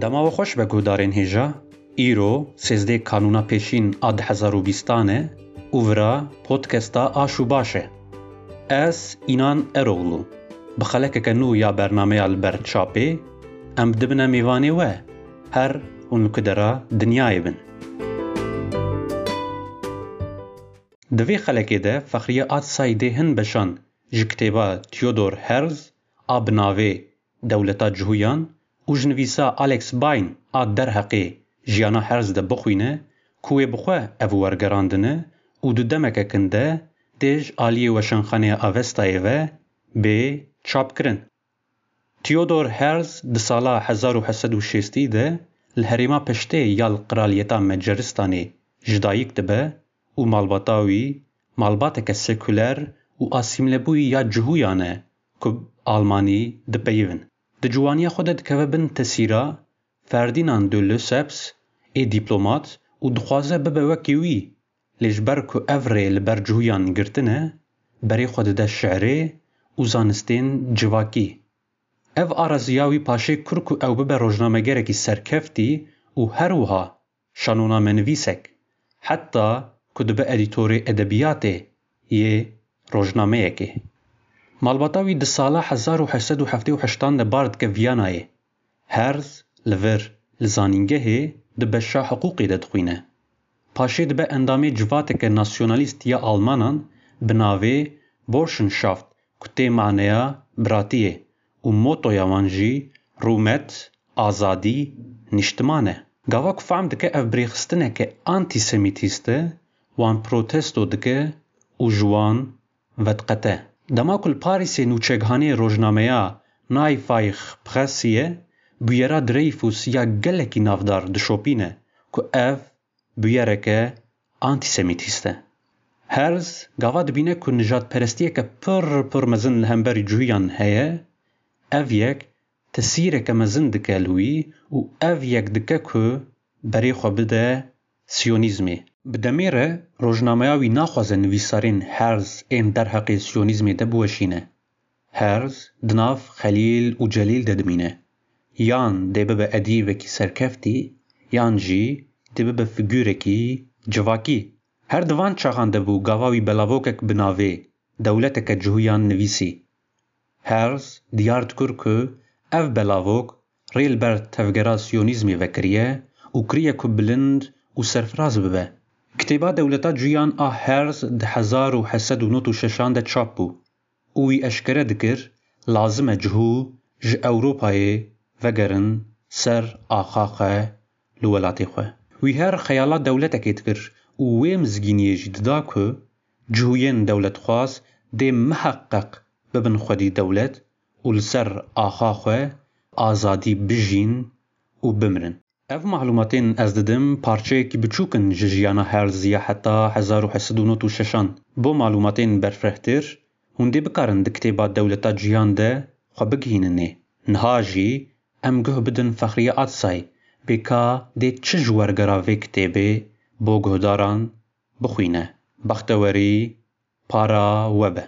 Dema we xweş be guhdarên hêja, îro sêzdeh kanûna pêşîn a du hezar û bîst an e û vira podkesta Aş û Baş e. Ez Înan Eroglû, bi xelekeke nû ya bernameya li ber çapê, em dibine mêvanê we her û li ku de re dinyayê bin. Di vê xelekê de Fexriye Atsay dê hin beşan ji kitêba Theodor Herz a bi navê Dewleta Cihûyan û ji nivîsa Alex Bain a derheqê jiyana Herz de bixwîne ku wê bi xwe ev wergerandine û di demeke kin de tê ji aliyê Weşanxaneya Avestayê ve bê çapkirin. Theodor Herz di sala hezar û heft sed û şêstî de li herêma Peştê ya li Qraliyeta Macaristanê ji dayik dibe û malbata wî malbateke sekuler û asîmlebûyî ya Cuhuyan e ku bi Almanî dipeyivin. Di ciwaniya xwe de dikeve bin tesîra Ferdinand de Lesseps ê dîplomat û dixwaze bibe wekî wî Lê ji ber ku ev rê li ber cuhûyan girtin e, berê xwe dide şi'rê û zanistên civakî. Ev araziya wî paşê kir ku ew bibe rojnamegerekî serkeftî û her wiha şanonamenivîsek, heta ku dibe edîtorê edebiyatê yê rojnameyekê. Malbata wî di sala hezar û heşt sed û heftê û heştan de bar dike Vîyanayê Herz li vir li zanîngehê di beşa hiqûqê de dixwîne. Paşê dibe endamê civateke nasyonalîst ya Almanan bi navê Borschenschaft ku tê maneya biratiyê û motoya wan jî Ruhmet, Azadî, Nîştiman e. Gava ku fehm dike ev birêxistineke antîsemîtîst e, wan protesto dike û ji wan Vediqete. Dema ku li Parîsê nûçeghanê rojnameya Nay Fayx Press ye, bûyera Dreyfus ya gelekî navdar dişopîne ku ev bûyereke antîsemîtîst e. Herz gava dibîne ku nijadperestiyeke pir pir mezin li hember cuyan heye, ev yek tesîreke mezin dike li wî û ev yek dike ku berê xwe bide Siyonîzmê. Bi demê re rojnameya wî naxwaze nivîsarên Herz ên derheqê Siyonîzmê de biweşîne. Herz di nav Xelîl û Celîl de dimîne. Yan dê bibe edîbekî serkeftî yan jî dê bibe figûrekî civakî. Her di van çaxan de bû gava wî belavokek bi navê Dewleteke Cihûyan nivîsî. Herz diyar dikur ku ev belavok rê li ber tevgera Siyonîzmê vekiriye û kiriye ku bilind û serfiraz bibe. Kitêba Dewleta Cuyan a Herz di hezar û heft sed û nod û şeş an de çap bû û wî eşkere dikir lazim e cihû ji Ewropayê vegerin ser axa xwe li welatê xwe. Wî her xeyala dewletekê dikir û wê mizgîniyê jî dida ku cihûyên dewletxwaz dê miheqeq bibin xwedî dewlet û li ser axa xwe azadî bijîn û bimirin. Ev malûmatên ez didim parçeyekî biçûk in ji jiyana Herz ya heta hezar û heşt sed û nod û şeş an. Bo malûmatên berfirehtir, hûn dê bikarin di kitêba Dewleta Cîhan de xwe bigihîninê. Niha jî em guh bidin Fexriye Atsay bê ka dê çi ji wergera vê kitêbê bo guhdaran bixwîne. Bextewerî Para we be.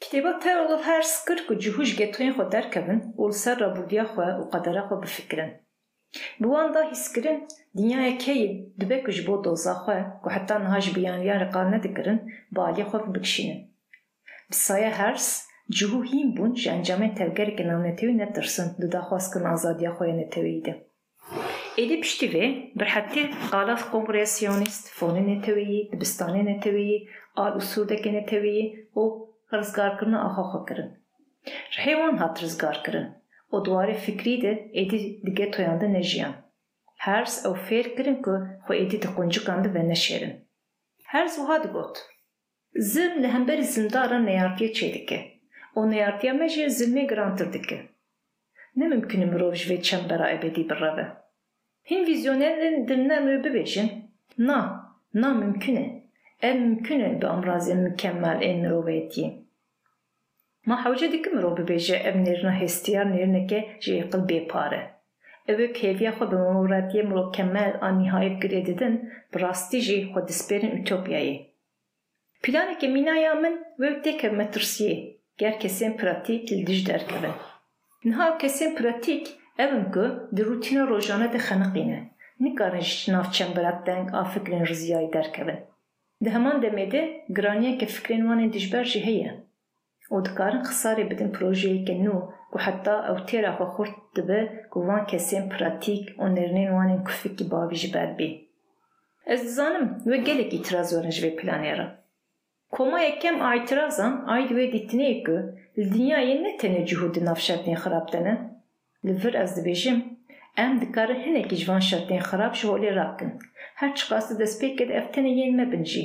Kitêba Peril of Hers kir ku cihû ji getoyên xwe derkevin û li ser rabordiya xwe û qedera xwe bifikirin. Bi wan da hîskirin dinyaya keyî dibe ku ji bo doza xwe ku heta niha ji biyaniyan re qal nedikirin bi aliyê xwe ve bikişînin. Bi saya hers, cihû hîn bûn ji encamên tevgereke navnetewî netirsin du daxwaz kirin azadiya xwe ya neteweyî de. Êdî piştî vê bi hetê qala Kongreyê Siyonîst, fonê neteweyî, dibistanê neteweyî, al û sûrdekê neteweyî û rizgarkirina axa xwe kirin. Rihê wan hat rizgarkirin û di warê fikrî de êdî di getoyan de nejiyan. Herz ew fêr kirin ku xwe êdî di quncikan de veneşêrin. Herz wiha digot. Zilm li hemberî zimdar re neyartiyê çêdike û neyartiya me jî zilmê girantir dike. Ne mimkûn e mirov ji vê çembera ebedî bireve. Hîn vîzyonerên dilnerm ê bibêjin, Na, na mimkûn e. Ev mimkûn e bi amrazên mikemel ên miroveyetiyê. Ma hewce dikim mirov bibêje ev nêrina hestiyan nêrineke ji êqil bêpar e. Ew ê bi hêviya xwe bi moratiyê mirov kemel an nihayet girê didin, bi rastî jî xwe dispêrin utopyayê. Planeke mîna ya min wew tê ke me tirsiyê ger kesên pratîk li dij derkevin. Niha ew kesên pratîk ev in ku di rûtîna rojane de xeniqîne, nikarin ji nav çembera teng a fikrên riziyayî derkevin. Di heman demê de giraniyeke fikrên wan ên dijber jî heye û dikarin xisarê bidin projeyeke nû ku heta ew têra xwe xurt dibe ku van kesên pratîk û nêrnên wan ên kufikî bavî ji ber bê. Ez dizanim wê gelek îtîraz werin ji vê planê re. Koma yekem a îtîrazan aîd wê dîtinê ye ku li dinyayê ne tenê cihû di navşertên xirab de ne, Li vir ez dibêjim, em dikarin hinekî ji van şertên xerab ji holê rakin. Her çiqas di destpêkê de ev tenê yên me bin jî.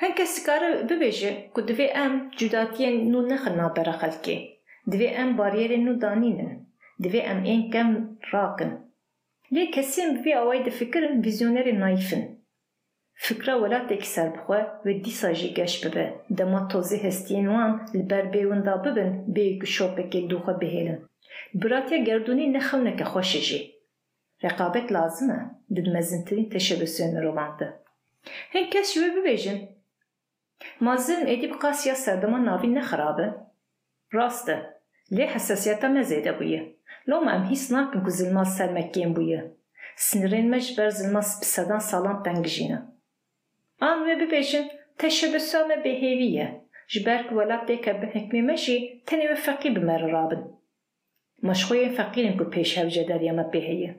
Hin kes dikare bibêje ku divê em cudatiyên nû nexin nav bera xelkê, divê em bariyerên nû danînin, divê em ên kem rakin. Lê kesên bi vî awayî difikirin vîzyonerên naîf in. Fikra welatekî serbixwe wê dîsa jî geş bibe, dema tozê hestiyên wan li ber bê winda bibin bêyî ku şopekê dû xwe bihêlin. Biratiya gerdûnî ne xewneke xweş e jî. Reqabet lazim e di mezintirîn teşebusên mirovan de. Hin kes ji wê bibêjin. Mazin, êdî bi qasiya serdema navîn ne xerab e. Rast e. Lê hesasiyeta me zêde bûye. Loma em hîs nakin ku zilma li ser me kêm bûye. Sinirên me ji ber zilma bi sedan salan teng dijîne. An wê bibêjin, teşebusa me bêhêvî ye. Ji ber ku welat têke bi hikmê me jî tenê wê feqî bi me re rabin. Ma ji xwe yên feqîr in ku pêşev ji derya me pê heye.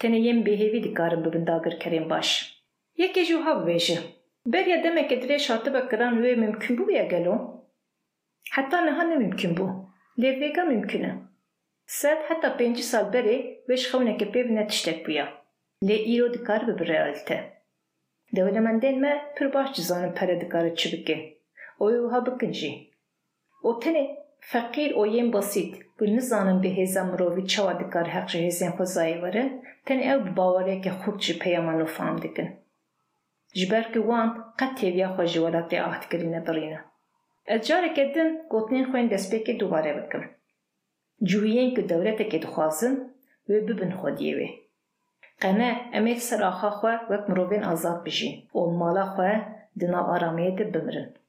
Tenê yên bêhêvî dikarin bibin dagirkerên baş. Yekê jî wiha bibêje, Beriya demeke dirêj hatibe kiran wê mimkun bûye gelo? Heta niha ne mimkun bû. Lê vêga mimkun e. Sed heta pêncî sal berê wê ji xewneke pêv ne tiştek bûya. Lê îro dikare bibe realîte. Dewlemendên me pir baş dizanin pere dikare çi bike û wê wiha bikin jî. Û tenê feqîr û yên besît ku nizanin bi hêza mirovî çawa dikar heq ji hêzên xwe zayê were, tenê ew bi bawereke xurt ji peyama nû fam dikin. Ji ber ku wan qet hêviya xwe ji welatê ahdkirî nebirîne. Ez careke din gotinên xwe yên destpêkê dubare bikim. Cûhiyên ku dewletekê dixwazin, wê bibin xwediyê wê. Qeme em ê li ser axa xwe wek mirovên azad bijîn û mala xwe di nav aramiyê de bimirin.